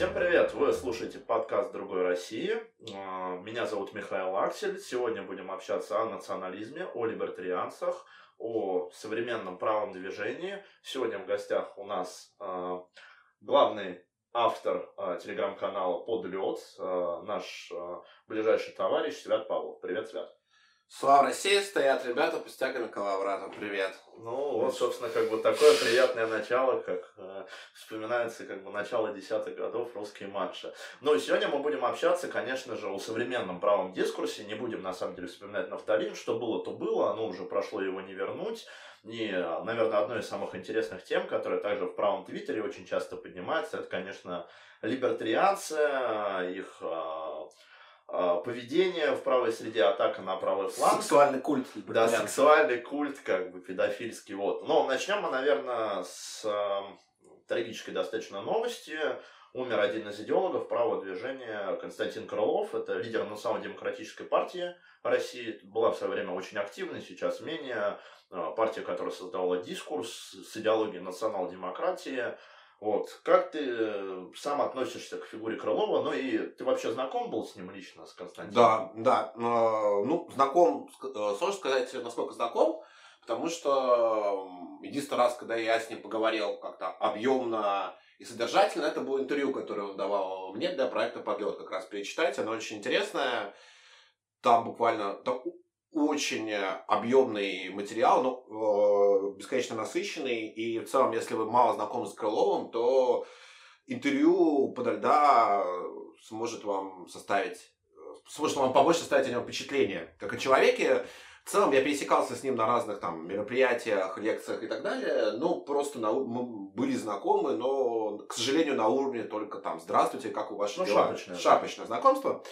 Всем привет! Вы слушаете подкаст «Другой России». А, Меня зовут Михаил Аксель. Сегодня будем общаться о национализме, о либертарианцах, о современном правом движении. Сегодня в гостях у нас а, главный автор а, телеграм-канала «Подлет», а, наш ближайший товарищ Свят Павлов. Привет, Свят! Слава России, стоят ребята под стягами коловратом. Привет. Ну, вот, собственно, как бы такое приятное начало, как э, вспоминается как бы начало десятых годов русские матчи. Ну и сегодня мы будем общаться, конечно же, о современном правом дискурсе. Не будем, на самом деле, вспоминать нафталин. Что было, то было. Оно уже прошло, его не вернуть. И, наверное, одной из самых интересных тем, которая также в правом твиттере очень часто поднимается, это, конечно, либертарианцы, их э, э, поведение в правой среде, атака на правый фланг. Сексуальный культ. Да, сексуальный культ, как бы педофильский. Вот. Но начнем мы, наверное, с э, трагической достаточно новости. Умер один из идеологов правого движения Константин Крылов. Это лидер Национал-демократической партии России. Была в свое время очень активной, сейчас менее. Э, Партия, которая создавала дискурс с идеологией национал-демократии. Вот. Как ты э, сам относишься к фигуре Крылова? Ну и ты вообще знаком был с ним лично, с Константином? Да, да. э, Ну, знаком, э, сложно сказать, насколько знаком, потому что единственный раз, когда я с ним поговорил как-то объемно и содержательно, это было интервью, которое он давал мне для проекта «Подлет». Как раз перечитайте, оно очень интересное. Там буквально там очень объемный материал, но э, бесконечно насыщенный. И в целом, если вы мало знакомы с Крыловым, то интервью подо льда сможет вам составить, э, сможет вам помочь составить о нем впечатление. Как о человеке, в целом я пересекался с ним на разных там мероприятиях, лекциях и так далее. Ну, просто на мы были знакомы, но, к сожалению, на уровне только там «Здравствуйте, как у вас Ну, дела?» шапочное, да. Шапочное знакомство.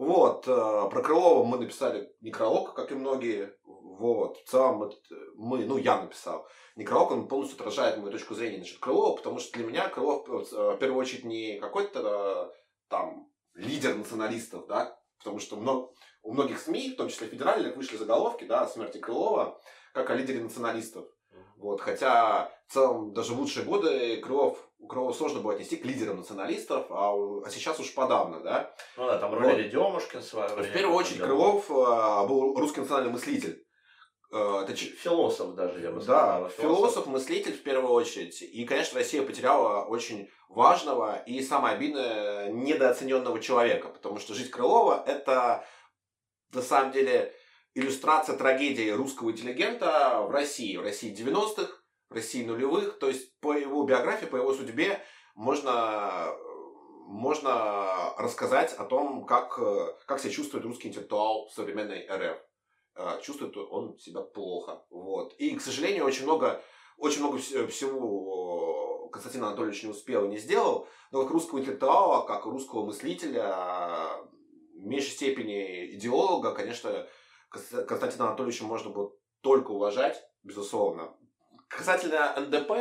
Вот, э, про Крылова мы написали некролог, как и многие. Вот, в целом это мы, ну, я написал. Некролог, он полностью отражает мою точку зрения насчет Крылова, потому что для меня Крылов, э, в первую очередь, не какой-то э, там лидер националистов, да, потому что мно- у многих СМИ, в том числе федеральных, вышли заголовки, да, о смерти Крылова, как о лидере националистов. Вот, хотя в целом даже в лучшие годы Крылов, Крылова сложно было отнести к лидерам националистов, а, у- а сейчас уж подавно, да. Ну да, там Вот. рулили Демушкин в свое В время. первую очередь Крылов э, был русский национальный мыслитель. Э, это Философ даже, я бы да, сказал. философ, мыслитель в первую очередь. И, конечно, Россия потеряла очень важного и, самое обидное, недооцененного человека. Потому что жизнь Крылова – это, на самом деле, иллюстрация трагедии русского интеллигента в России. В России 90-х, в России нулевых. То есть, по его биографии, по его судьбе можно, можно рассказать о том, как, как себя чувствует русский интеллектуал в современной РФ э, чувствует он себя плохо. Вот. И, к сожалению, очень много, очень много вс- всего э, Константин Анатольевич не успел и не сделал, но как русского интеллектуала, как русского мыслителя, в меньшей степени идеолога, конечно, Конст- Константина Анатольевича можно было только уважать, безусловно. Касательно НДП,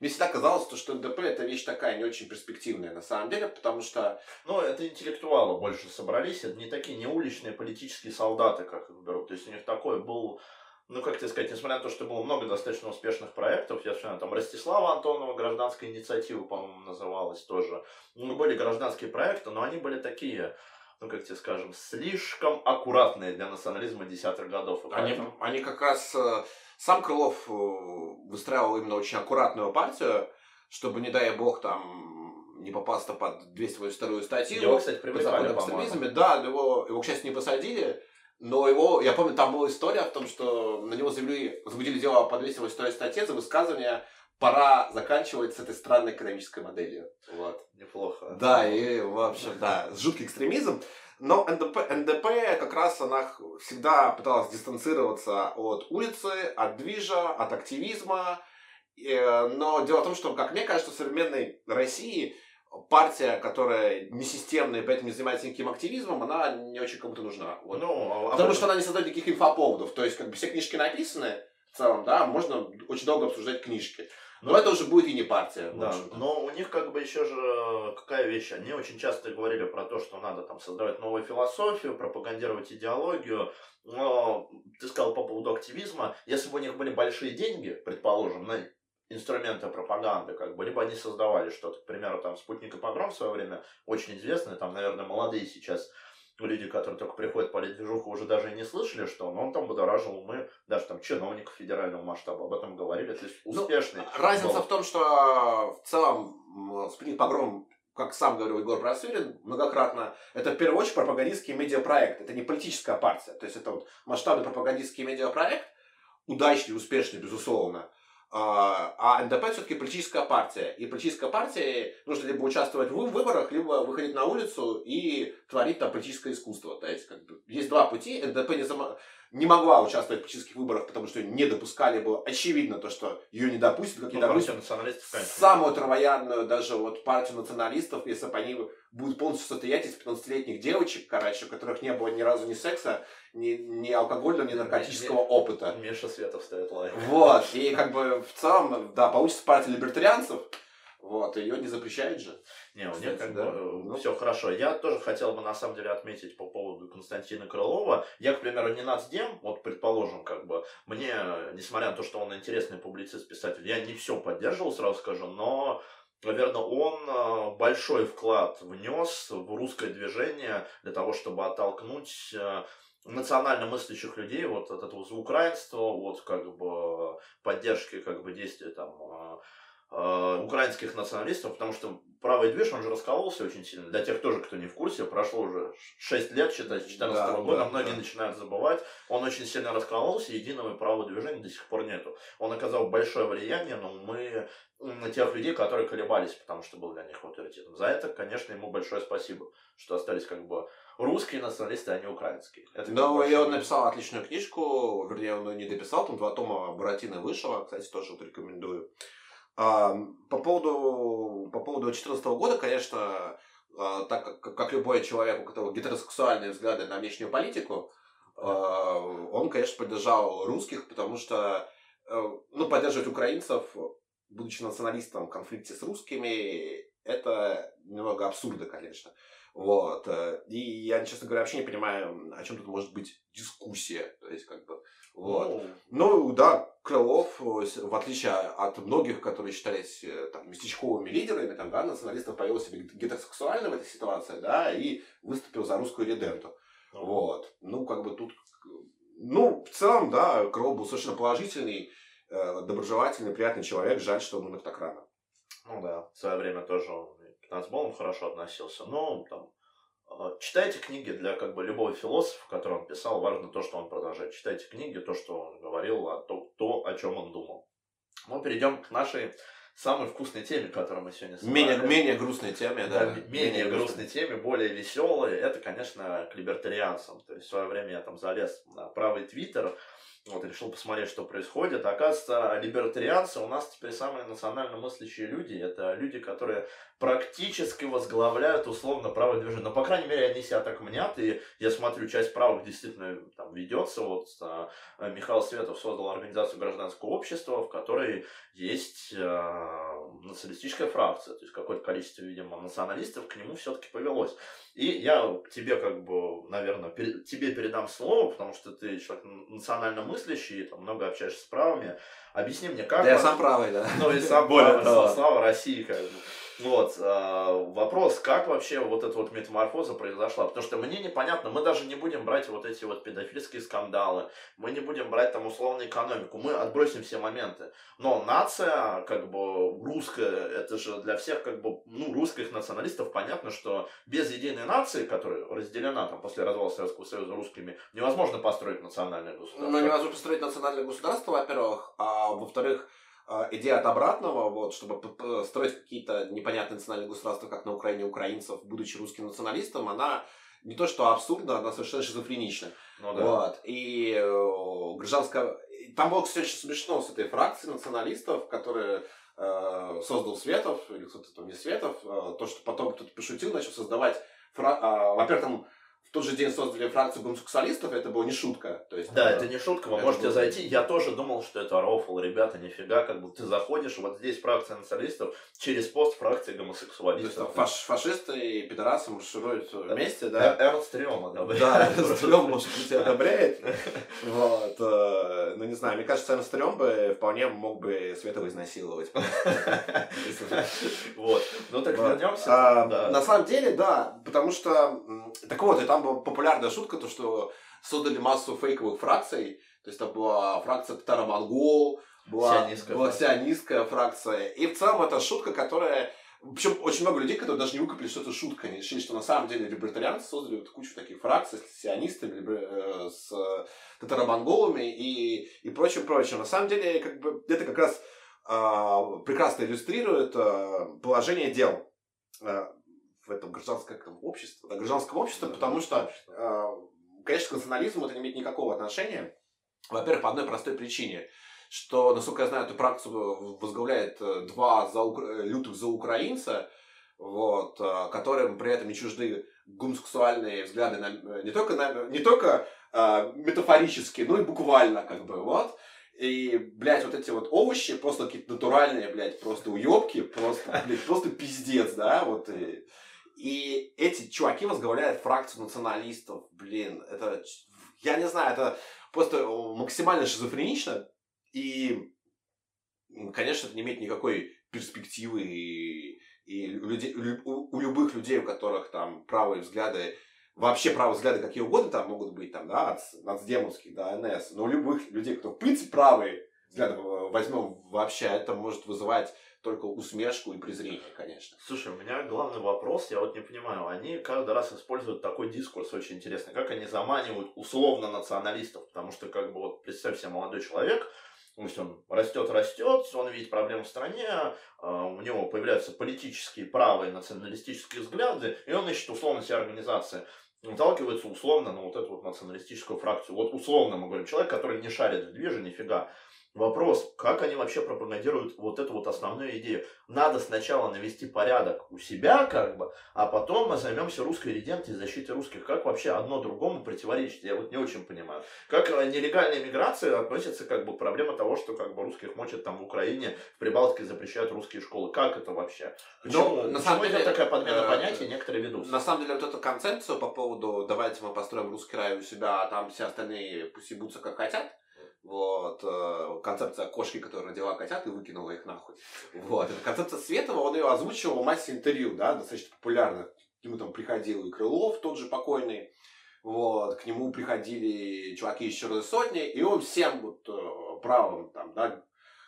мне всегда казалось, то, что НДП это вещь такая не очень перспективная на самом деле, потому что Ну, это интеллектуалы больше собрались, это не такие, не уличные политические солдаты, как их берут. То есть у них такой был, ну, как тебе сказать, несмотря на то, что было много достаточно успешных проектов, я вспоминаю, там Ростислава Антонова, гражданская инициатива, по-моему, называлась тоже. Ну, были гражданские проекты, но они были такие, ну, как тебе скажем, слишком аккуратные для национализма десятых годов. И Они, поэтому- они как раз... э, Сам Крылов э, выстраивал именно очень аккуратную партию, чтобы, не дай бог, там не попасться под 282 статью. Его, кстати, привлекали, по-моему. Да, его, его, к счастью, не посадили. Но его, я помню, там была история в том, что на него завели, возбудили дело по 282 статье за высказывание «пора заканчивать с этой странной экономической моделью». Вот. Неплохо. Да, и, в общем, да, жуткий экстремизм. Но НДП, НДП как раз она всегда пыталась дистанцироваться от улицы, от движа, от активизма. Э, Но дело в том, что, как мне кажется, в современной России партия, которая несистемная и поэтому не занимается никаким активизмом, она не очень кому-то нужна. Вот. Ну, а Потому что она не создает никаких инфоповодов. То есть, как бы все книжки написаны, в целом, да, можно очень долго обсуждать книжки. Но это уже будет и не партия. Да, но у них как бы еще же какая вещь, они очень часто говорили про то, что надо там создавать новую философию, пропагандировать идеологию, но ты сказал по поводу активизма, если бы у них были большие деньги, предположим, на инструменты пропаганды, как бы, либо они создавали что-то. К примеру, там «Спутник и погром» в свое время очень известный, там, наверное, молодые сейчас люди, которые только приходят по движуху, уже даже и не слышали, что он, он там будоражил умы даже там чиновников федерального масштаба, об этом говорили, то есть ну, успешный. Ну, разница был. в том, что в целом «Спутник погром» как сам говорил Егор Просвирин многократно, это в первую очередь пропагандистский медиапроект. Это не политическая партия. То есть это вот масштабный пропагандистский медиапроект, удачный, успешный, безусловно. А, а НДП все-таки политическая партия. И политическая партия нужно либо участвовать в выборах, либо выходить на улицу и творить там политическое искусство. То есть как бы, есть два пути. НДП не, зам не могла участвовать в политических выборах, потому что ее не допускали, было очевидно то, что ее не допустят, как ну, не допустят самую травоядную даже вот партию националистов, если бы они будут полностью состоять из 15-летних девочек, короче, у которых не было ни разу ни секса, ни, ни алкогольного, ни наркотического М- опыта. Миша Светов ставит лайк. Вот, и как бы в целом, да, получится партия либертарианцев, вот, ее не запрещает же. Не, у них как да. бы э, ну. все хорошо. Я тоже хотел бы на самом деле отметить по поводу Константина Крылова. Я, к примеру, не нацдем, вот предположим, как бы, мне, несмотря на то, что он интересный публицист, писатель, я не все поддерживал, сразу скажу, но Наверное, он э, большой вклад внес в русское движение для того, чтобы оттолкнуть э, национально мыслящих людей вот от этого украинства, вот как бы поддержки как бы действия там э, украинских националистов, потому что правый движ, он же раскололся очень сильно. Для тех тоже, кто не в курсе, прошло уже 6 лет, считай, с 2014 да, года, да, многие да. начинают забывать. Он очень сильно раскололся, единого правого движения до сих пор нету. Он оказал большое влияние но мы на тех людей, которые колебались, потому что был для них авторитетом. За это, конечно, ему большое спасибо, что остались как бы русские националисты, а не украинские. Это ну, и он написал отличную книжку, вернее, он ее не дописал, там два тома Буратино вышло, кстати, тоже вот рекомендую. По поводу по поводу 2014 года, конечно, а, так как, как любой человек, у которого гетеросексуальные взгляды на внешнюю политику, а, он, конечно, поддержал русских, потому что э, ну, поддерживать украинцев, будучи националистом в конфликте с русскими, это немного абсурдно, конечно. Вот. Э, и я, честно говоря, вообще не понимаю, о чем тут может быть дискуссия. То есть, как бы, вот. Ну, да, Крылов, в отличие от многих, которые считались э, там, местечковыми лидерами, там, да, националистов повел себя гетеросексуально в этой ситуации, да, и выступил за русскую реденту. Вот. Ну, как бы тут... Ну, в целом, да, Крылов был совершенно положительный, э, доброжелательный, приятный человек. Жаль, что он умер так рано. Ну да, в свое время тоже он к нацболам хорошо относился. Но там а, читайте книги для как бы любого философа, который он писал, важно то, что он продолжает. Читайте книги, то, что он говорил, а то, то о чем он думал. Мы перейдем к нашей самой вкусной теме, которую мы сегодня собрали. Менее, менее грустной теме, да. да менее, менее грустной теме, более веселой. Это, конечно, к либертарианцам. То есть в свое время я там залез на правый твиттер, вот, решил посмотреть, что происходит. Оказывается, либертарианцы у нас теперь самые национально мыслящие люди. Это люди, которые практически возглавляют условно правое движение. Но, по крайней мере, они себя так мнят. И я смотрю, часть правых действительно там ведется. Вот а, Михаил Светов создал организацию гражданского общества, в которой есть э, националистическая фракция. То есть какое-то количество, видимо, националистов к нему все-таки повелось. И я тебе, как бы, наверное, пер- тебе передам слово, потому что ты человек национально мыслящий, там много общаешься с правыми. Объясни мне, как... Да, я сам правый, да. Ну, и сам Более правый, слава России, как бы. Вот, э, вопрос, как вообще вот эта вот метаморфоза произошла, потому что мне непонятно, мы даже не будем брать вот эти вот педофильские скандалы, мы не будем брать там условную экономику, мы отбросим все моменты, но нация, как бы, русская, это же для всех, как бы, ну, русских националистов понятно, что без единой нации, которая разделена там после развала Советского Союза русскими, невозможно построить национальное государство. Ну, невозможно построить национальное государство, во-первых, а во-вторых, идея от обратного, вот, чтобы строить какие-то непонятные национальные государства, как на Украине украинцев, будучи русским националистом, она не то что абсурдна, она совершенно шизофренична. Ну, да. вот. И э, гражданская... Там было, кстати, очень смешно с этой фракцией националистов, которые э, создал Светов, или кто-то там не Светов, э, то, что потом кто-то пошутил, начал создавать... Фра... Э, во-первых, там тот же день создали фракцию гомосексуалистов, это была не шутка. То есть, Да, это не шутка, вы это можете было- зайти. Я тоже думал, что это рофл, ребята, нифига, как бы ты заходишь, вот здесь фракция националистов, через пост фракции то есть гомосексуалистов. там фаш- фашисты и пидорасы маршируют вместе, Э, да. Эрнст Рёма, да. Да, Стрём, может быть, одобряет. Вот. э, Ну, не знаю, мне кажется, Эрнст Стрём бы вполне мог бы Светова изнасиловать. Вот. Ну так вернемся. А. На самом деле, да, потому что, так вот, и там была популярная шутка, то, что создали массу фейковых фракций, то есть там была фракция татаро-монгол, была, Сионистская была фракция. сионистская фракция, и в целом это шутка, которая причем очень много людей, которые даже не выкупили, что это шутка. Они решили, что на самом деле либертарианцы создали вот кучу таких фракций с сионистами, либер- э, с э, татаро-монголами и, и прочим, прочим. На самом деле, как бы, это как раз а, прекрасно иллюстрирует а, положение дел а, в этом гражданском обществе, да, гражданском обществе, потому что, а, конечно, к национализму это не имеет никакого отношения. Во-первых, по одной простой причине, что, насколько я знаю, эту практику возглавляет э, два за, лютых заукраинца, вот, а, которым при этом не чужды гомосексуальные взгляды на, э, не только, на, не только а, метафорически, но и буквально, как бы, вот. И, блядь, вот эти вот овощи, просто какие-то натуральные, блядь, просто уебки, просто, блядь, просто пиздец, да, вот. И, и эти чуваки возглавляют фракцию националистов, блин, это, я не знаю, это просто максимально шизофренично, и, конечно, это не имеет никакой перспективы, и, и у, людей, у у- любых людей, у которых там правые взгляды, вообще правые взгляды какие угодно там могут быть, там, да, от нацдемовских до НС, но у любых людей, кто в принципе правые взгляды э, возьмем вообще, это может вызывать только усмешку и презрение, конечно. Слушай, у меня главный вопрос, я вот не понимаю, они каждый раз используют такой дискурс очень интересный, как они заманивают условно националистов, потому что как бы вот представь себе молодой человек, то есть он растет, растет, он видит проблемы в стране, а, у него появляются политические правые националистические взгляды, и он ищет условно себе организации. Наталкивается условно на вот эту вот националистическую фракцию. Вот условно мы говорим, человек, который не шарит в движе нифига. Вопрос, как они вообще пропагандируют вот эту вот основную идею? Надо сначала навести порядок у себя, как бы, а потом мы займемся русской реденцией, защитой русских. Как вообще одно другому противоречит? Я вот не очень понимаю. Как э, нелегальная миграция относится как бы к проблеме того, что как бы русских мочат там в Украине, в Прибалтике запрещают русские школы. Как это вообще? Почему, Ну, на самом деле, идет такая подмена э, понятий, некоторые ведут? На самом деле, вот эту концепцию по поводу «давайте мы построим русский рай у себя, а там все остальные пусть ебутся как хотят», вот, э, концепция кошки, которая родила котят и выкинула их нахуй. Вот, эта концепция Светова, он ее озвучивал в массе интервью, да, достаточно популярных. К нему там приходил и Крылов, тот же покойный, вот, к нему приходили чуваки из Черной Сотни, и он всем вот э, правым, там, да,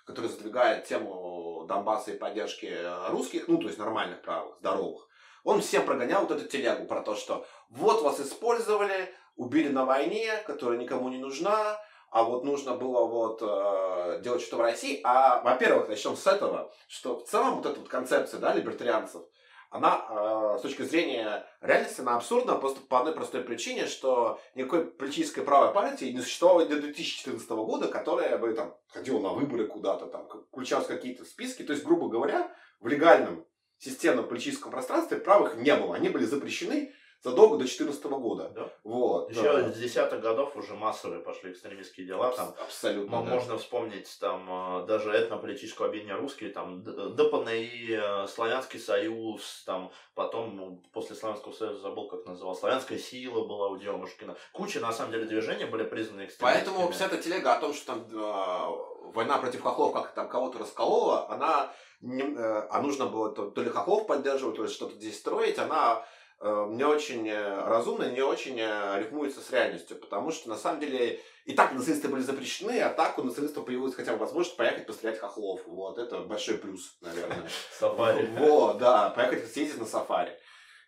который задвигает тему Донбасса и поддержки русских, ну, то есть нормальных правых, здоровых, он всем прогонял вот эту телегу про то, что вот вас использовали, убили на войне, которая никому не нужна, а вот нужно было вот э, делать что-то в России. А, во-первых, начнем с этого, что в целом вот эта вот концепция, да, либертарианцев, она э, с точки зрения реальности, она абсурдна просто по одной простой причине, что никакой политической правой партии не существовало до 2014 года, которая бы там ходила на выборы куда-то, там, включалась в какие-то списки. То есть, грубо говоря, в легальном системном политическом пространстве правых не было. Они были запрещены задолго до 2014 года. Да. Вот. Еще да. с десятых годов уже массовые пошли экстремистские дела. Там Абсолютно. Да. Можно вспомнить там э, даже этнополитическое объединение русские, там Д- ДПНИ, э, Славянский союз, там потом ну, после Славянского союза забыл, как называлось, Славянская сила была у Демушкина. Куча, на самом деле, движений были признаны экстремистскими. Поэтому вся эта телега о том, что там э, война против хохлов как там кого-то расколола, она не, э, а нужно было то, то ли хохлов поддерживать, то ли что-то здесь строить, она э, не очень э, разумно, не очень э, рифмуется с реальностью, потому что на самом деле и так националисты были запрещены, а так у националистов появилась хотя бы возможность поехать пострелять хохлов. Вот, это большой плюс, наверное. Сафари. Вот, да, поехать съездить на сафари.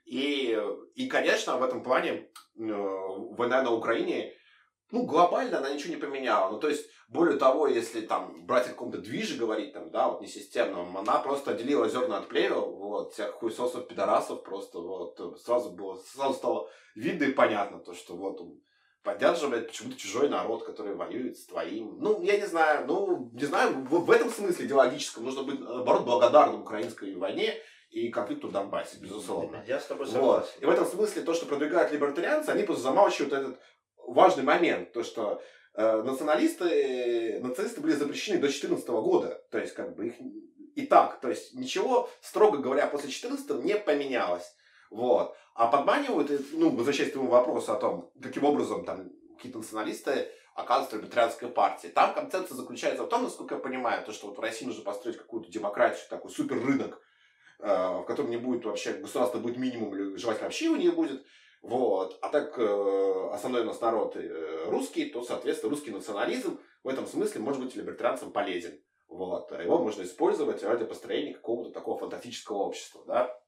И, и, конечно, в этом плане э, война на Украине, ну, глобально она ничего не поменяла. Ну, то есть, более того, если там брать о каком-то движе говорить, там, да, вот несистемном, она просто отделила зерна от плевел, вот, всех хуесосов, пидорасов, просто вот, сразу было, сразу стало видно и понятно, то, что вот он поддерживает почему-то чужой народ, который воюет с твоим. Ну, я не знаю, ну, не знаю, в, в этом смысле идеологическом нужно быть, наоборот, благодарным украинской войне и конфликту в Донбассе, безусловно. Я с тобой согласен. Вот. И в этом смысле то, что продвигают либертарианцы, они просто замалчивают этот важный момент, то, что э, националисты, националисты были запрещены до 2014 года. То есть, как бы их и так. То есть, ничего, строго говоря, после 2014 не поменялось. Вот. А подманивают, ну, возвращаясь к твоему вопросу о том, каким образом там какие-то националисты оказываются в либертарианской партии. Там концепция заключается в том, насколько я понимаю, то, что вот в России нужно построить какую-то демократию, такой супер рынок, э, в котором не будет вообще, государство будет минимум, или желательно вообще его не будет. Вот. А так э, основной у нас народ э, русский, то, соответственно, русский национализм в этом смысле может быть либертарианцам полезен. Вот. Его можно использовать ради построения какого-то такого фантастического общества, да,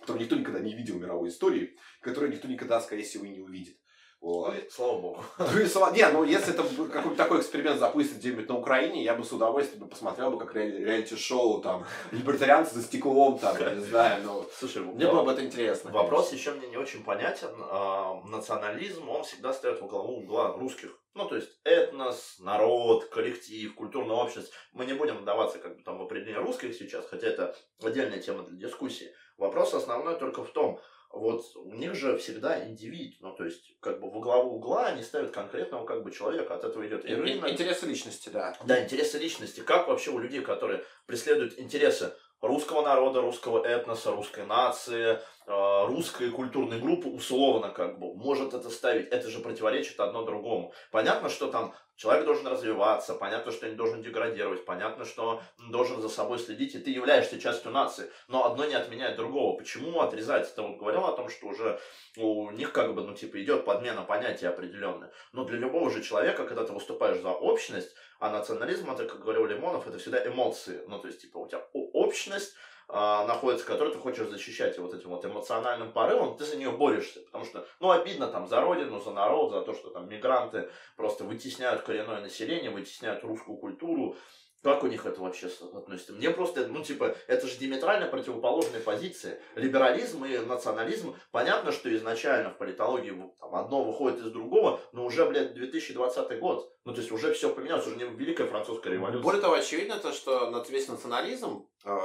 которое никто никогда не видел в мировой истории, которое никто никогда, скорее всего, и не увидит. Вот. Ну, слава богу. Ну, и слава... Не, ну если это какой-то такой эксперимент запустить где-нибудь на Украине, я бы с удовольствием посмотрел бы, как ре- реалити-шоу, там, либертарианцы за стеклом, там, я не знаю, ну... Слушай, мне было бы это интересно. Вопрос еще мне не очень понятен. А, национализм, он всегда стоит во главу угла русских. Ну, то есть, этнос, народ, коллектив, культурная общность. Мы не будем вдаваться как бы там в определение русских сейчас, хотя это отдельная тема для дискуссии. Вопрос основной только в том, вот у них же всегда индивид, ну то есть как бы во главу угла они ставят конкретного как бы человека, от этого идет и рынок. Интересы личности, да. Да, интересы личности. Как вообще у людей, которые преследуют интересы русского народа, русского этноса, русской нации, э, русской культурной группы, условно как бы, может это ставить, это же противоречит одно другому. Понятно, что там человек должен развиваться, понятно, что не должен деградировать, понятно, что должен за собой следить, и ты являешься частью нации, но одно не отменяет другого. Почему отрезать? Ты вот говорил о том, что уже у них как бы, ну, типа, идет подмена понятия определенная. Но для любого же человека, когда ты выступаешь за общность, а национализм, это, как говорил Лимонов, это всегда эмоции. Ну, то есть, типа, у тебя общность, а, находится, которую ты хочешь защищать. Вот этим вот эмоциональным порывом, ты за нее борешься, потому что, ну, обидно там за родину, за народ, за то, что там мигранты просто вытесняют коренное население, вытесняют русскую культуру, как у них это вообще относится? Мне просто, ну, типа, это же диаметрально противоположные позиции. Либерализм и национализм, понятно, что изначально в политологии там, одно выходит из другого, но уже, блядь, 2020 год. Ну, то есть уже все поменялось, уже не Великая Французская революция. Более того, очевидно то, что весь национализм, э,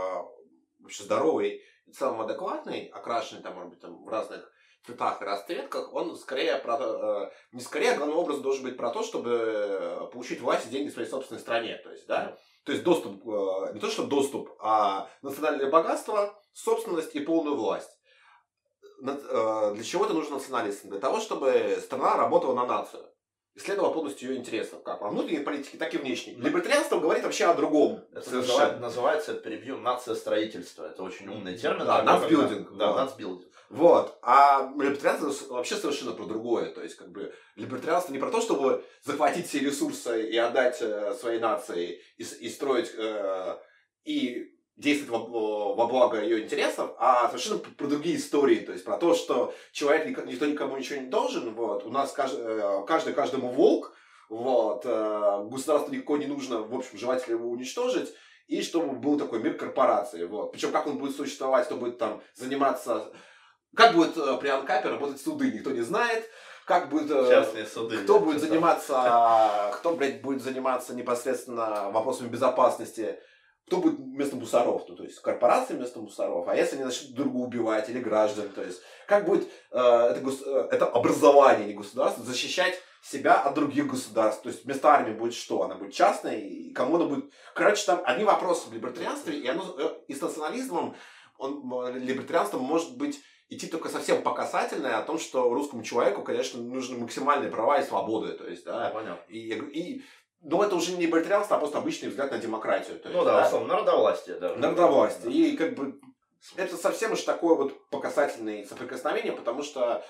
вообще здоровый, и целом адекватный, окрашенный там, может быть, там, в разных цветах и расцветках, он скорее про, э, не скорее, а главным образом должен быть про то, чтобы получить власть и деньги в своей собственной стране. То есть, да, то есть доступ, э, не то что доступ, а национальное богатство, собственность и полную власть. Э, для чего это нужно националистам? Для того, чтобы страна работала на нацию исследовала полностью ее интересов, как во внутренней политике, так и внешней. Либертарианство говорит вообще о другом. Это называется, называется, перебью, нация строительства. Это очень умный термин. Да, нацбилдинг. Да, нацбилдинг. Вот. А либертарианство вообще совершенно про другое. То есть, как бы, либертарианство не про то, чтобы захватить все ресурсы и отдать э, своей нации и, и строить э, и действовать во, во благо ее интересов, а совершенно про другие истории, то есть про то, что человек никто никому ничего не должен, вот, у нас каждый, э, каждый каждому волк, вот, э, государству никакое не нужно, в общем, желательно его уничтожить, и чтобы был такой мир корпорации, вот. Причем как он будет существовать, кто будет там заниматься, как будет э, при Анкапе работать суды, никто не знает, как будет... Частные суды. Кто будет заниматься, кто, блядь, будет заниматься непосредственно вопросами безопасности? Кто будет вместо мусоров, ну, то есть корпорации вместо мусоров, а если они начнут друг друга убивать или граждан, то есть как будет э, это, гос, э, это образование не государство защищать себя от других государств, то есть вместо армии будет что? Она будет частной, и кому она будет... Короче, там одни вопросы в либертарианстве, и, оно, э, и с национализмом он, либертарианство может быть идти только совсем по касательной о том, что русскому человеку, конечно, нужны максимальные права и свободы. То есть, да, Понятно. И, и но это уже не либертарианство, а просто обычный взгляд на демократию. То есть, ну да, да? условно, народовластие. Да. Народовластие. Да. И как бы это совсем уж такое вот показательное соприкосновение, потому что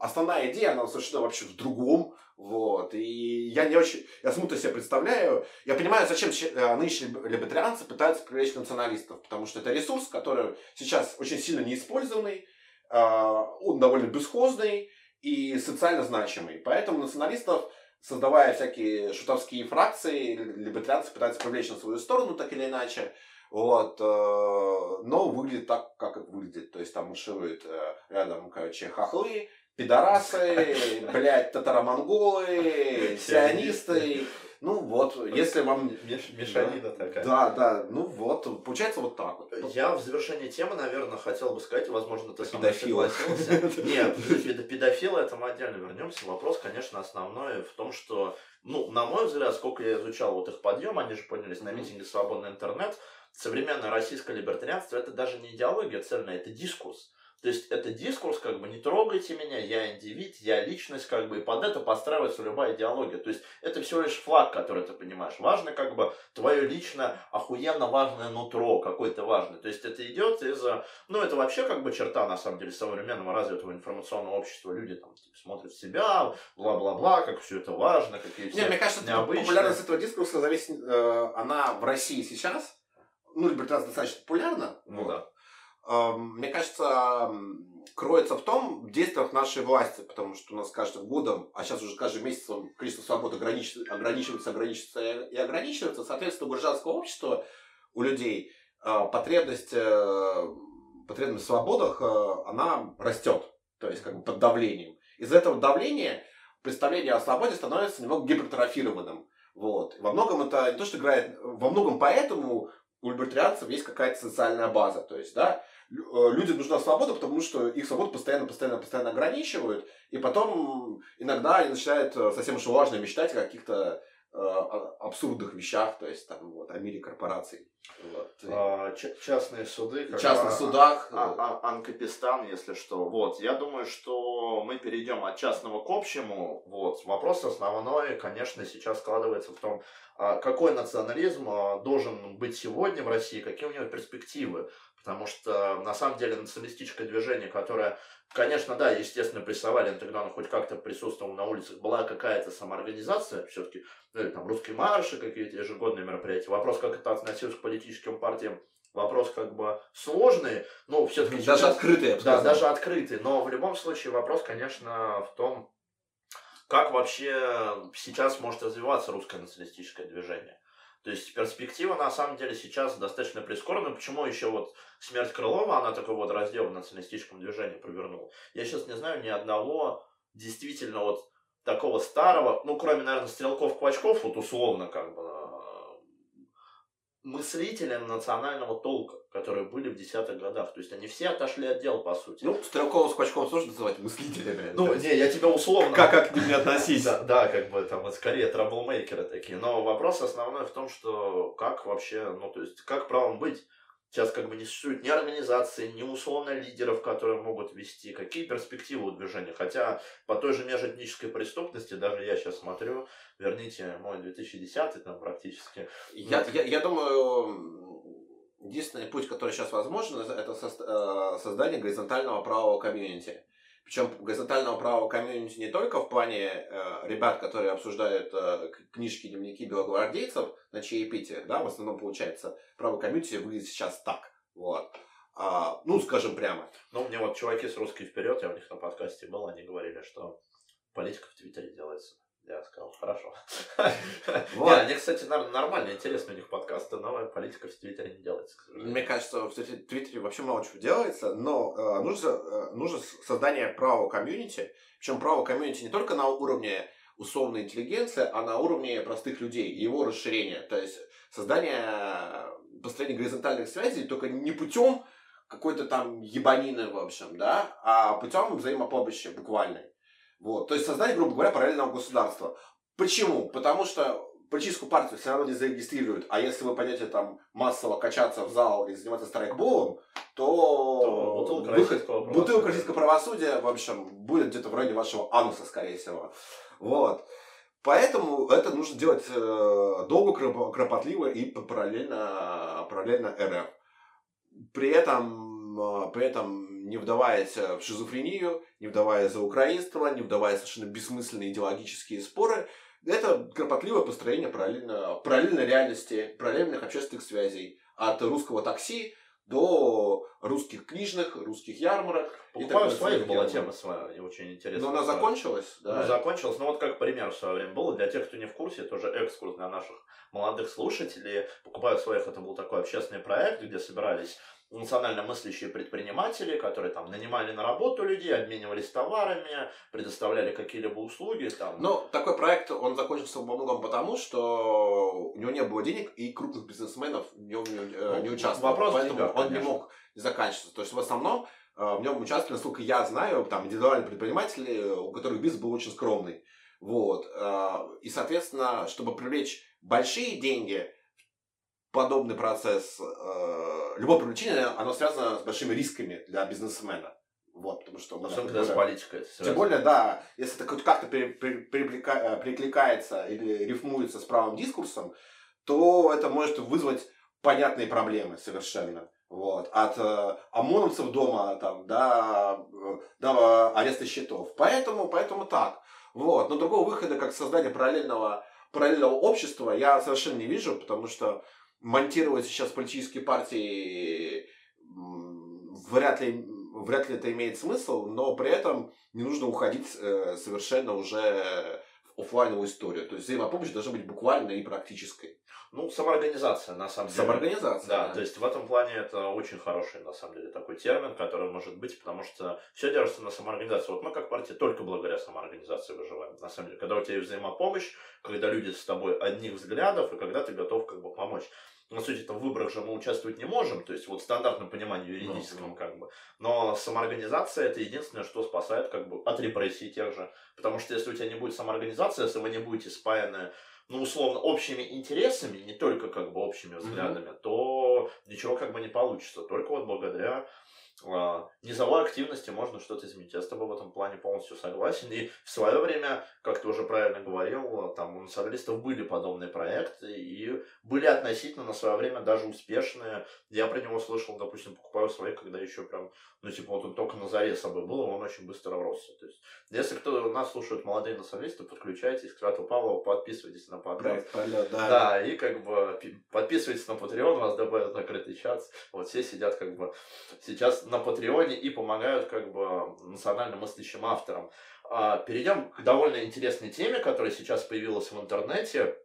основная идея, она совершенно вообще в другом. Вот. И я не очень, я смутно себе представляю, я понимаю, зачем э, нынешние либертарианцы пытаются привлечь националистов, потому что это ресурс, который сейчас очень сильно неиспользованный, э, он довольно бесхозный и социально значимый. Поэтому националистов создавая всякие шутовские фракции, либертарианцы пытаются привлечь на свою сторону, так или иначе. Вот, э, но выглядит так, как это выглядит. То есть там маршируют э, рядом, короче, хохлы, пидорасы, блядь, татаро-монголы, сионисты, Ну вот, если вам... Меш, мешанина да. такая. Да, да, ну вот, получается вот так вот. Я в завершении темы, наверное, хотел бы сказать, возможно, ты согласился. Нет, педофилы, это мы отдельно вернемся. Вопрос, конечно, основной в том, что, ну, на мой взгляд, сколько я изучал вот их подъем, они же поднялись на митинге «Свободный интернет», современное российское либертарианство это даже не идеология цельная, это дискурс. То есть это дискурс, как бы не трогайте меня, я индивид, я личность, как бы, и под это подстраивается любая идеология. То есть это всего лишь флаг, который ты понимаешь. Важно, как бы, твое лично охуенно важное нутро, какое-то важное. То есть это идет из ну, это вообще, как бы, черта, на самом деле, современного развитого информационного общества. Люди там типа, смотрят себя, бла-бла-бла, как все это важно, какие все Не, мне кажется, необычные. популярность этого дискурса зависит, э, она в России сейчас, ну, либертарианство достаточно популярно. Ну да мне кажется, кроется в том в действиях нашей власти, потому что у нас каждым годом, а сейчас уже каждый месяц количество свобод ограничивается, ограничивается, ограничивается и ограничивается. Соответственно, у гражданского общества, у людей а, потребность, э, потребность в свободах, э, она растет, то есть как бы под давлением. Из-за этого давления представление о свободе становится немного гипертрофированным. Вот. Во многом это не то, что играет, во многом поэтому у либертарианцев есть какая-то социальная база. То есть, да, э, людям нужна свобода, потому что их свободу постоянно, постоянно, постоянно ограничивают, и потом иногда они начинают э, совсем уж важно мечтать о каких-то абсурдных вещах, то есть там вот о мире корпораций. Вот. А, частные суды. В частных судах. А, а, Анкапистан, если что. Вот. Я думаю, что мы перейдем от частного к общему. Вот. Вопрос основной, конечно, сейчас складывается в том, а какой национализм а, должен быть сегодня в России, какие у него перспективы. Потому что, на самом деле, националистическое движение, которое, конечно, да, естественно, прессовали, тогда оно хоть как-то присутствовало на улицах, была какая-то самоорганизация, все-таки, ну, или там русские марши, какие-то ежегодные мероприятия. Вопрос, как это относилось к политическим партиям, вопрос как бы сложный, но все-таки... Даже сейчас, открытый, Да, даже открытый. Но в любом случае вопрос, конечно, в том, как вообще сейчас может развиваться русское националистическое движение. То есть перспектива на самом деле сейчас достаточно прискорбная. Почему еще вот смерть Крылова, она такой вот раздел в националистическом движении провернула. Я сейчас не знаю ни одного действительно вот такого старого, ну кроме, наверное, стрелков-квачков, вот условно как бы мыслителям национального толка, которые были в десятых годах. То есть они все отошли от дел, по сути. Ну, Стрелкова с Квачком сложно называть мыслителями. Ну, не, я тебя условно... Как, как к ним. Да, да, как бы там, скорее, траблмейкеры такие. Но вопрос основной в том, что как вообще, ну, то есть, как правом быть? Сейчас как бы не существует ни организации, ни условно лидеров, которые могут вести. Какие перспективы у движения? Хотя по той же межэтнической преступности, даже я сейчас смотрю, верните мой 2010 там практически. Я, я, я думаю, единственный путь, который сейчас возможен, это э, создание горизонтального правового комьюнити. Причем горизонтального права комьюнити не только в плане э, ребят, которые обсуждают э, книжки, дневники белогвардейцев на чаепитиях, да, в основном получается право комьюнити выглядит сейчас так. Вот. А, ну, скажем прямо. Ну, мне вот чуваки с русской вперед, я у них на подкасте был, они говорили, что политика в Твиттере делается я сказал, хорошо. Вот. они, кстати, нормально, интересно у них подкасты, но политика в Твиттере не делается, Мне кажется, в Твиттере вообще мало чего делается, но э, нужно, э, нужно создание правого комьюнити, причем правого комьюнити не только на уровне условной интеллигенции, а на уровне простых людей, его расширение. То есть создание, построение горизонтальных связей только не путем какой-то там ебанины, в общем, да, а путем взаимопомощи буквальной. Вот. То есть создать, грубо говоря, параллельного государства. Почему? Потому что политическую партию все равно не зарегистрируют, а если вы пойдете там массово качаться в зал и заниматься страйкболом, то, то бутылка, выход, российского бутылка российского правосудия, в общем, будет где-то в районе вашего ануса, скорее всего. Вот. Поэтому это нужно делать э, долго, кропотливо и параллельно, параллельно РФ. При этом, э, при этом не вдаваясь в шизофрению, не вдаваясь за украинство, не вдаваясь в совершенно бессмысленные идеологические споры, это кропотливое построение параллельно, параллельной реальности, параллельных общественных связей. От русского такси до русских книжных, русских ярмарок. Покупаю своих была тема своя, очень интересная. Но она закончилась, да? Ну, закончилась, ну вот как пример в свое время было, для тех, кто не в курсе, тоже экскурс для наших молодых слушателей. Покупаю своих, это был такой общественный проект, где собирались национально мыслящие предприниматели, которые там нанимали на работу людей, обменивались товарами, предоставляли какие-либо услуги. Там. Но такой проект, он закончился во многом потому, что у него не было денег, и крупных бизнесменов в нем не, э, ну, не участвовал. Вопрос Поэтому деньгах, он не мог заканчиваться. То есть в основном э, в нем участвовали, насколько я знаю, там индивидуальные предприниматели, у которых бизнес был очень скромный. Вот. Э, и, соответственно, чтобы привлечь большие деньги, подобный процесс, э, любое привлечение, оно связано с большими рисками для бизнесмена. Вот, потому что... Особенно когда с политикой. Тем более, да, если это как-то при, при, приплека, прикликается или рифмуется с правым дискурсом, то это может вызвать понятные проблемы совершенно. Вот, от э, ОМОНовцев дома там, до, до ареста счетов. Поэтому, поэтому так. Вот. Но другого выхода, как создание параллельного, параллельного общества, я совершенно не вижу, потому что монтировать сейчас политические партии вряд ли, вряд ли это имеет смысл, но при этом не нужно уходить э, совершенно уже офлайновую историю. То есть взаимопомощь должна быть буквальной и практической. Ну, самоорганизация, на самом деле. Самоорганизация. Да, да, то есть в этом плане это очень хороший, на самом деле, такой термин, который может быть, потому что все держится на самоорганизации. Вот мы как партия только благодаря самоорганизации выживаем, на самом деле. Когда у тебя есть взаимопомощь, когда люди с тобой одних взглядов, и когда ты готов как бы помочь на сути, там в выборах же мы участвовать не можем, то есть вот в стандартном понимании юридическом, ну, как бы. Но самоорганизация это единственное, что спасает как бы от репрессий тех же. Потому что если у тебя не будет самоорганизации, если вы не будете спаяны, ну, условно, общими интересами, не только как бы общими взглядами, mm-hmm. то ничего как бы не получится. Только вот благодаря низовой активности можно что-то изменить. Я с тобой в этом плане полностью согласен. И в свое время, как ты уже правильно говорил, там у националистов были подобные проекты и были относительно на свое время даже успешные. Я про него слышал, допустим, покупаю свои, когда еще прям, ну типа вот он только на заре собой был, он очень быстро росся. То есть, если кто нас слушает молодые националисты, подключайтесь к Крату Павлову, подписывайтесь на подкаст. Да, да. да, и как бы подписывайтесь на Patreon, вас добавят закрытый чат. Вот все сидят как бы сейчас на Патреоне и помогают как бы национально мыслящим авторам. А, перейдем к довольно интересной теме, которая сейчас появилась в интернете.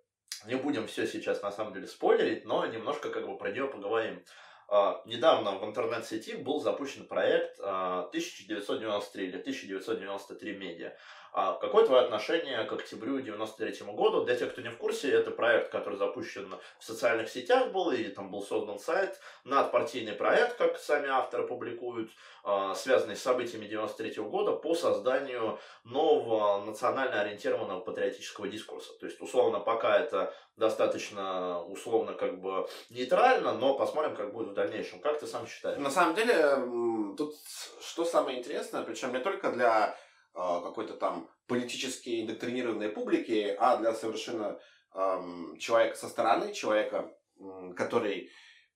Не будем все сейчас на самом деле спойлерить, но немножко как бы про нее поговорим. Uh, недавно в интернет-сети был запущен проект uh, 1993 или 1993 медиа. А какое твое отношение к октябрю 93 году? Для тех, кто не в курсе, это проект, который запущен в социальных сетях был, и там был создан сайт, надпартийный проект, как сами авторы публикуют, а, связанный с событиями 93 года по созданию нового национально ориентированного патриотического дискурса. То есть, условно, пока это достаточно, условно, как бы нейтрально, но посмотрим, как будет в дальнейшем. Как ты сам считаешь? На самом деле, тут что самое интересное, причем не только для какой-то там политически индоктринированной публики, а для совершенно эм, человека со стороны, человека, который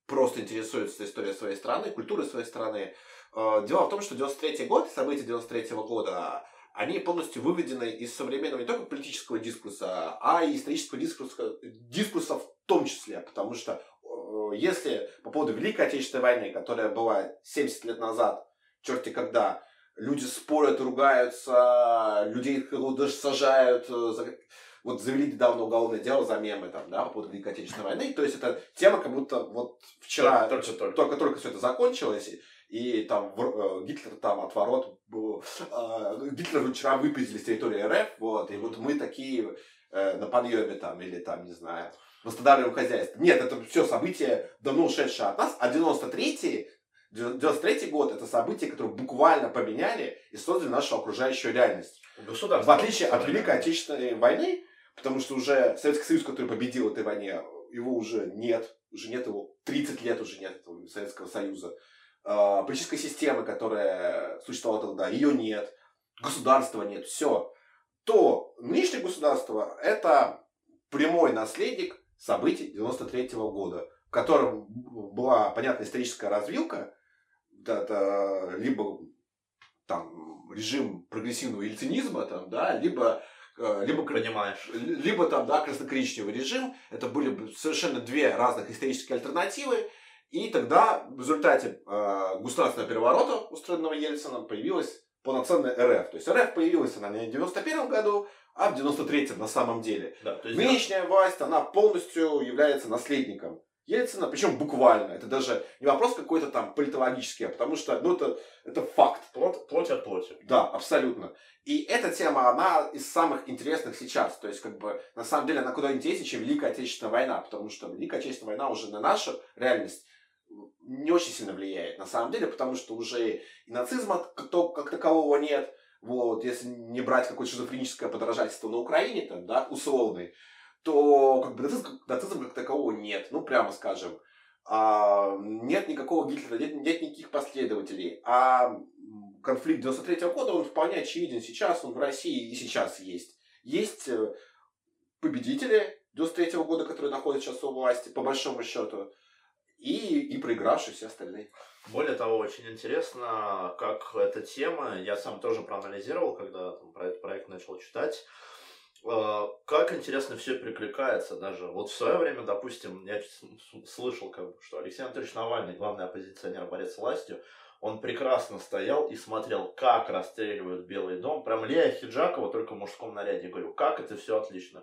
просто интересуется историей своей страны, культурой своей страны. Э, дело в том, что 93 год, события 93 года, они полностью выведены из современного не только политического дискурса, а и исторического дискурса, дискурса в том числе, потому что э, если по поводу Великой Отечественной войны, которая была 70 лет назад, черти когда, люди спорят, ругаются, людей даже сажают. Э, за... Вот завели недавно уголовное дело за мемы там, да, по поводу Великой Отечественной войны. То есть это тема, как будто вот вчера только-только все это закончилось. И там э, Гитлер там от ворот был, э, Гитлер вчера выпиздили с территории РФ, вот, и вот мы такие э, на подъеме там, или там, не знаю, восстанавливаем хозяйство. Нет, это все события давно ушедшие от нас, а 93-й 93 год это события, которые буквально поменяли и создали нашу окружающую реальность. В отличие от Великой Отечественной войны, потому что уже Советский Союз, который победил в этой войне, его уже нет, уже нет его, 30 лет уже нет этого Советского Союза. Э, политической системы, которая существовала тогда, ее нет. Государства нет, все. То нынешнее государство это прямой наследник событий 93 -го года, в котором была понятная историческая развилка, это либо там режим прогрессивного ельцинизма, там, да, либо э, либо, Понимаешь. либо там, да, красно-коричневый режим. Это были совершенно две разных исторические альтернативы. И тогда в результате э, государственного переворота, устроенного Ельцином, появилась полноценная РФ. То есть РФ появилась она не в 91 году, а в 93-м на самом деле. Да, есть Нынешняя власть, она полностью является наследником Ельцина, причем буквально. Это даже не вопрос какой-то там политологический, а потому что, ну, это, это факт. Плоть, плоть от плоти. Да, абсолютно. И эта тема, она из самых интересных сейчас. То есть, как бы, на самом деле, она куда интереснее, чем Великая Отечественная война, потому что Великая Отечественная война уже на нашу реальность не очень сильно влияет, на самом деле, потому что уже и нацизма как, как такового нет, вот, если не брать какое-то шизофреническое подражательство на Украине, там, да, условный, то как бы нацизм, нацизма как такового нет, ну, прямо скажем. А, нет никакого Гитлера, нет, нет никаких последователей. А конфликт 93 -го года, он вполне очевиден сейчас, он в России и сейчас есть. Есть э, победители 93 -го года, которые находятся сейчас у власти, по большому счету, и, и проигравшие все остальные. Более того, очень интересно, как эта тема, я сам тоже проанализировал, когда там, про этот проект начал читать, как интересно все прикликается даже. Вот в свое время, допустим, я слышал, как бы, что Алексей Анатольевич Навальный, главный оппозиционер, борец с властью, он прекрасно стоял и смотрел, как расстреливают Белый дом. Прям Лея Хиджакова, только в мужском наряде. Говорю, как это все отлично.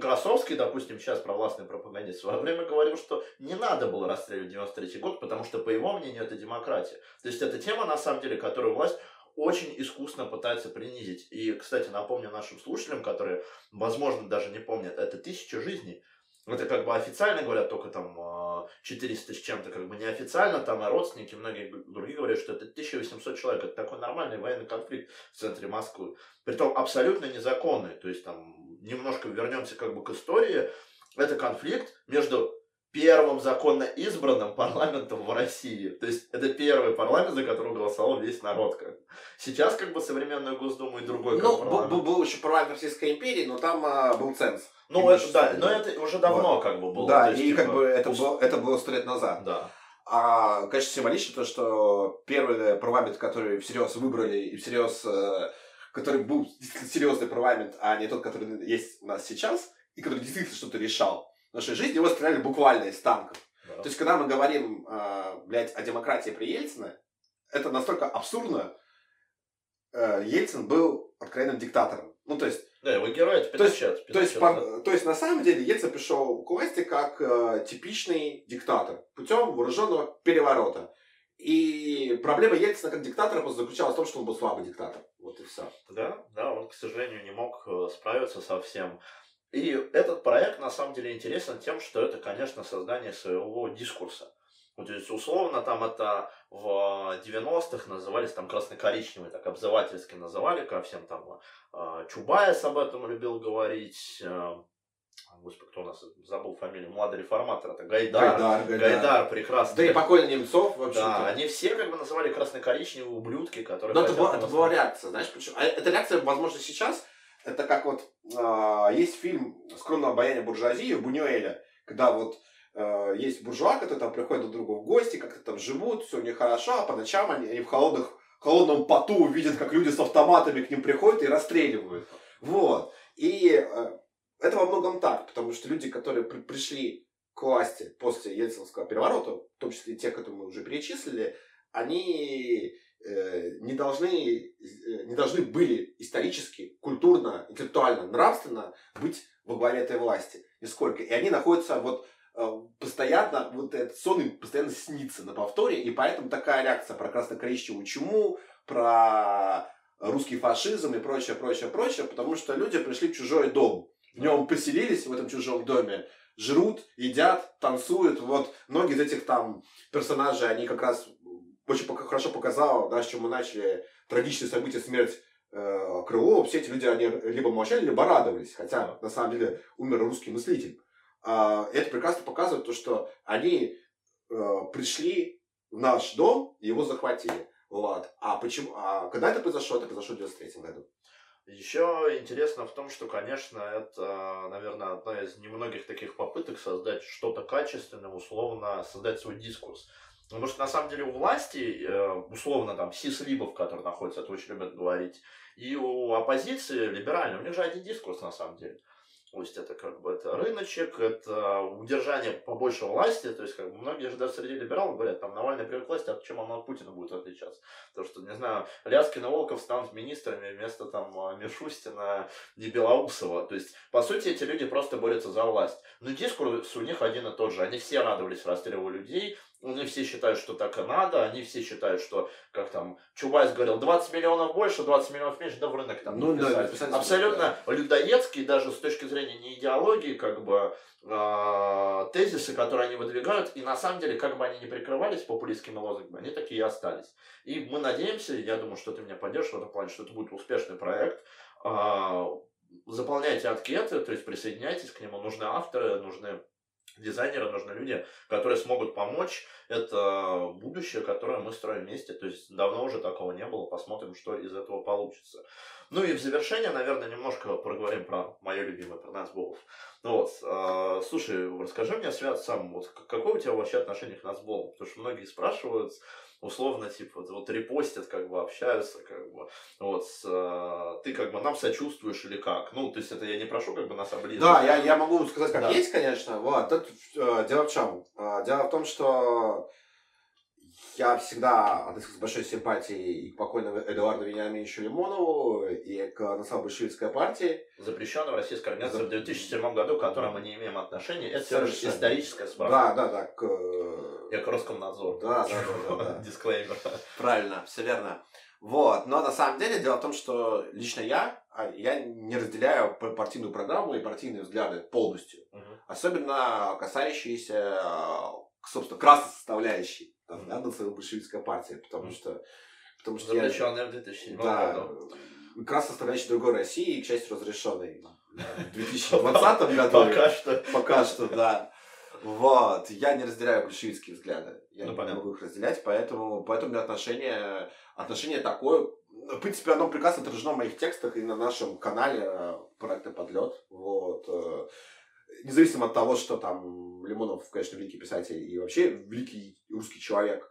Красовский, допустим, сейчас провластный пропагандист, в свое время говорил, что не надо было расстреливать 93 год, потому что, по его мнению, это демократия. То есть, это тема, на самом деле, которую власть очень искусно пытается принизить. И, кстати, напомню нашим слушателям, которые, возможно, даже не помнят, это тысяча жизней. Это как бы официально говорят только там 400 с чем-то, как бы неофициально, там и родственники, многие другие говорят, что это 1800 человек, это такой нормальный военный конфликт в центре Москвы. Притом абсолютно незаконный, то есть там немножко вернемся как бы к истории, это конфликт между первым законно избранным парламентом в России. То есть это первый парламент, за который голосовал весь народ. Как. Сейчас как бы современную Госдуму и другой ну, парламент. Был, был еще парламент Российской империи, но там а, был ценз. Ну, это, да, но это уже давно вот. как бы было. Да, есть, и типа, как бы это, было, это было сто лет назад. Да. А, конечно, символично то, что первый парламент, который всерьез выбрали и всерьез, э, который был серьезный парламент, а не тот, который есть у нас сейчас, и который действительно что-то решал в нашей жизни, его стреляли буквально из танков. Да. То есть, когда мы говорим, э, блядь, о демократии при Ельцине, это настолько абсурдно. Э, Ельцин был откровенным диктатором. Ну, то есть, да, его герой это то есть, то, есть, по, то есть, на самом деле, Ельцин пришел к власти как э, типичный диктатор путем вооруженного переворота. И проблема Ельцина как диктатора заключалась в том, что он был слабый диктатор. Вот и все. Да, да, он, к сожалению, не мог э, справиться со всем. И этот проект, на самом деле, интересен тем, что это, конечно, создание своего дискурса. Вот, то есть, условно, там это в 90-х назывались там красно-коричневые, так обзывательски называли, ко всем там э, Чубайс об этом любил говорить, э, Господи, кто у нас забыл фамилию, молодой реформатор, это Гайдар, Гайдар, Гайдар, Гайдар прекрасный. Да и покойный Немцов вообще. Да, они все как бы называли красно-коричневые ублюдки, которые... Но это, была, это была реакция, знаешь почему? А эта реакция, возможно, сейчас, это как вот, есть фильм «Скромное обаяние буржуазии» Бунюэля, когда вот э, есть буржуа, которые там приходят друг другу в гости, как-то там живут, все у них хорошо, а по ночам они, они в холодных, холодном поту видят, как люди с автоматами к ним приходят и расстреливают. Вот. И э, это во многом так, потому что люди, которые при, пришли к власти после Ельцинского переворота, в том числе те, которые мы уже перечислили, они не должны, э, не должны были исторически, культурно, интеллектуально, нравственно быть во главе этой власти. Нисколько. И они находятся вот Э, постоянно, вот этот сон им постоянно снится на повторе, и поэтому такая реакция про красно-коричневую чуму, про русский фашизм и прочее, прочее, прочее, потому что люди пришли в чужой дом, в нем поселились в этом чужом доме, жрут, едят, танцуют. Вот многие из этих там персонажей, они как раз очень хорошо показал, да, с чем мы начали трагичные события, смерть э, Крылова. Все эти люди, они либо молчали, либо радовались. Хотя, на самом деле, умер русский мыслитель. А, это прекрасно показывает то, что они э, пришли в наш дом и его захватили. Вот. А почему? А когда это произошло? Это произошло в 93 году. Еще интересно в том, что, конечно, это, наверное, одна из немногих таких попыток создать что-то качественное, условно, создать свой дискурс. Потому что, на самом деле, у власти, э, условно, там, сислибов, которые находятся, это очень любят говорить, и у оппозиции либеральной, у них же один дискурс, на самом деле. То есть это как бы это рыночек, это удержание побольше власти. То есть как бы многие же даже среди либералов говорят, там Навальный привык к власти, от чем он от Путина будет отличаться. То, что, не знаю, Ляскин и Волков станут министрами вместо там Мишустина и Белоусова. То есть, по сути, эти люди просто борются за власть. Но дискурс у них один и тот же. Они все радовались расстрелу людей, они все считают, что так и надо, они все считают, что, как там, Чубайс говорил, 20 миллионов больше, 20 миллионов меньше, да в рынок там ну, да, Абсолютно да. людоедские, даже с точки зрения не идеологии, как бы, э, тезисы, которые они выдвигают, и на самом деле, как бы они ни прикрывались популистскими лозунгами, они такие и остались. И мы надеемся, я думаю, что ты меня поддержишь в этом плане, что это будет успешный проект, э, заполняйте анкеты, то есть присоединяйтесь к нему, нужны авторы, нужны дизайнеры, нужны люди, которые смогут помочь. Это будущее, которое мы строим вместе. То есть давно уже такого не было. Посмотрим, что из этого получится. Ну и в завершение, наверное, немножко проговорим про мое любимое, про нацболов. Ну вот, э, слушай, расскажи мне, Свят, сам, вот какое у тебя вообще отношение к нацболам? Потому что многие спрашивают, условно, типа, вот, вот репостят, как бы общаются, как бы, вот, с, э, ты как бы нам сочувствуешь или как? Ну, то есть это я не прошу как бы нас облизывать. Да, я, я могу сказать, как да. есть, конечно, вот, тут э, дело в чем? Э, дело в том, что я всегда относился с большой симпатией и к покойному Эдуарду Вениаминовичу Лимонову, и к национал-большевистской партии. Запрещенного российской организации За... в 2007 году, к которой мы не имеем отношения. Это Совершенно. историческая справка. Да, да, да. К... Я к Роскомнадзору. Да, да, да. да, да. Дисклеймер. Правильно, все верно. Вот. Но на самом деле дело в том, что лично я, а, я не разделяю партийную программу и партийные взгляды полностью. Угу. Особенно касающиеся, а, собственно, красной составляющей там, да, национал-большевистская партия, потому что... Потому что Запрещенная я, в 2007 да, году. Как составляющая другой России, и, к счастью, разрешенной в 2020 году. Пока что. Пока что, да. Вот. Я не разделяю большевистские взгляды. Я ну, не могу их разделять, поэтому, поэтому у меня отношение, отношение такое. В принципе, оно прекрасно отражено в моих текстах и на нашем канале э, проекта Подлет. Вот. Независимо от того, что там Лимонов, конечно, великий писатель и вообще великий русский человек,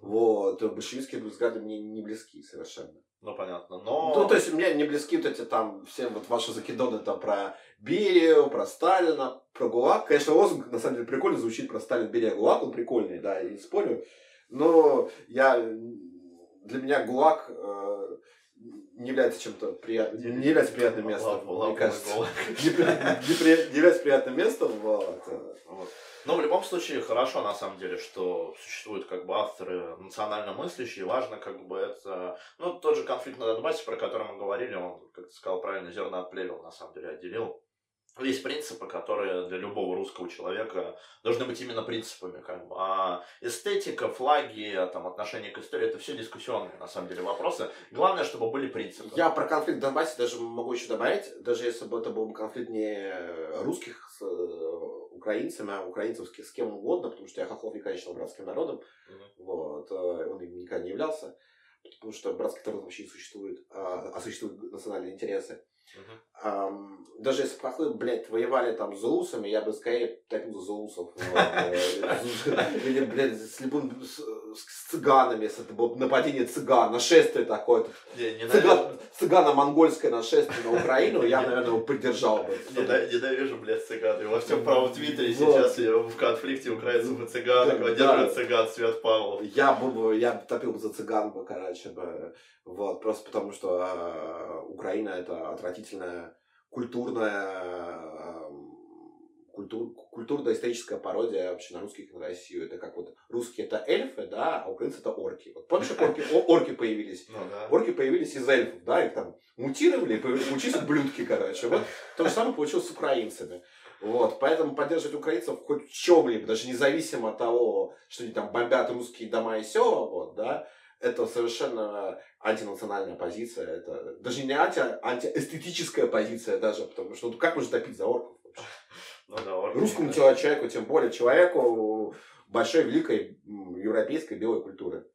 вот, большевистские взгляды мне не близки совершенно. Ну, понятно, но... Ну, то есть, мне не близки вот эти там, все вот ваши закидоны там про Берию, про Сталина, про ГУЛАГ. Конечно, лозунг, на самом деле, прикольно звучит про Сталин, Берия, ГУЛАГ, он прикольный, да, и спорю. Но я, для меня ГУЛАГ э, не является чем-то приятным, не является приятным местом, мне кажется. Не, не, является приятным местом, вот. вот. Но в любом случае хорошо, на самом деле, что существуют как бы авторы национально мыслящие. Важно как бы это... Ну, тот же конфликт на Донбассе, про который мы говорили, он, как ты сказал правильно, зерна от плевел, на самом деле, отделил есть принципы, которые для любого русского человека должны быть именно принципами. Как бы. А эстетика, флаги, там, отношение к истории, это все дискуссионные, на самом деле, вопросы. Главное, чтобы были принципы. Я про конфликт в Донбассе даже могу еще добавить, даже если бы это был конфликт не русских с э, украинцами, а украинцев с кем угодно, потому что я Хохлов не считал братским народом, mm-hmm. вот, э, он им никогда не являлся, потому что братский народ вообще не существует, а, а существуют национальные интересы. Um, даже если бы, блядь, воевали там с зулусами, я бы скорее топил за зулусов. Или, блядь, с любым с цыганами, если это было нападение цыган, нашествие такое. Цыгано-монгольское нашествие на Украину, я, наверное, его поддержал бы. Ненавижу, блядь, цыган. И во всем правом твиттере сейчас в конфликте украинцев и цыган, поддерживает цыган Свят Павлов. Я бы, я топил бы за цыган бы, короче, бы. Вот, просто потому что э, Украина это отвратительная культурная культур, культурно-историческая пародия вообще на русских и на Россию. Это как вот русские это эльфы, да, а украинцы это орки. Вот помнишь, как орки, орки появились? Ну, да. Орки появились из эльфов, да, их там мутировали, учились блюдки, короче. Вот то же самое получилось с украинцами. Вот, поэтому поддерживать украинцев хоть в чем-либо, даже независимо от того, что они там бомбят русские дома и села, вот, да, это совершенно антинациональная позиция, это даже не анти, а антиэстетическая позиция даже, потому что ну, как можно топить за орков вообще? Ну, да, орки Русскому человеку, тем более человеку большой, великой европейской белой культуры.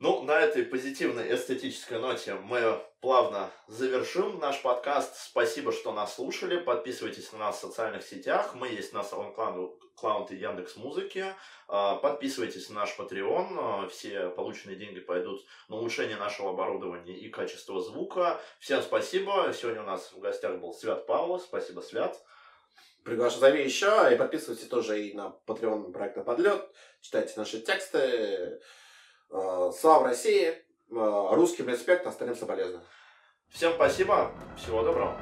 Ну, на этой позитивной эстетической ноте мы плавно завершим наш подкаст. Спасибо, что нас слушали. Подписывайтесь на нас в социальных сетях. Мы есть на SoundCloud и Яндекс Музыки. А, подписывайтесь на наш Patreon. А, все полученные деньги пойдут на улучшение нашего оборудования и качества звука. Всем спасибо. Сегодня у нас в гостях был Свят Павлов. Спасибо, Свят. Приглашаю зови еще. И подписывайтесь тоже и на Patreon проекта Подлет. Читайте наши тексты. А, слава России! Русским респект, остальным соболезную. Всем спасибо. Всего доброго.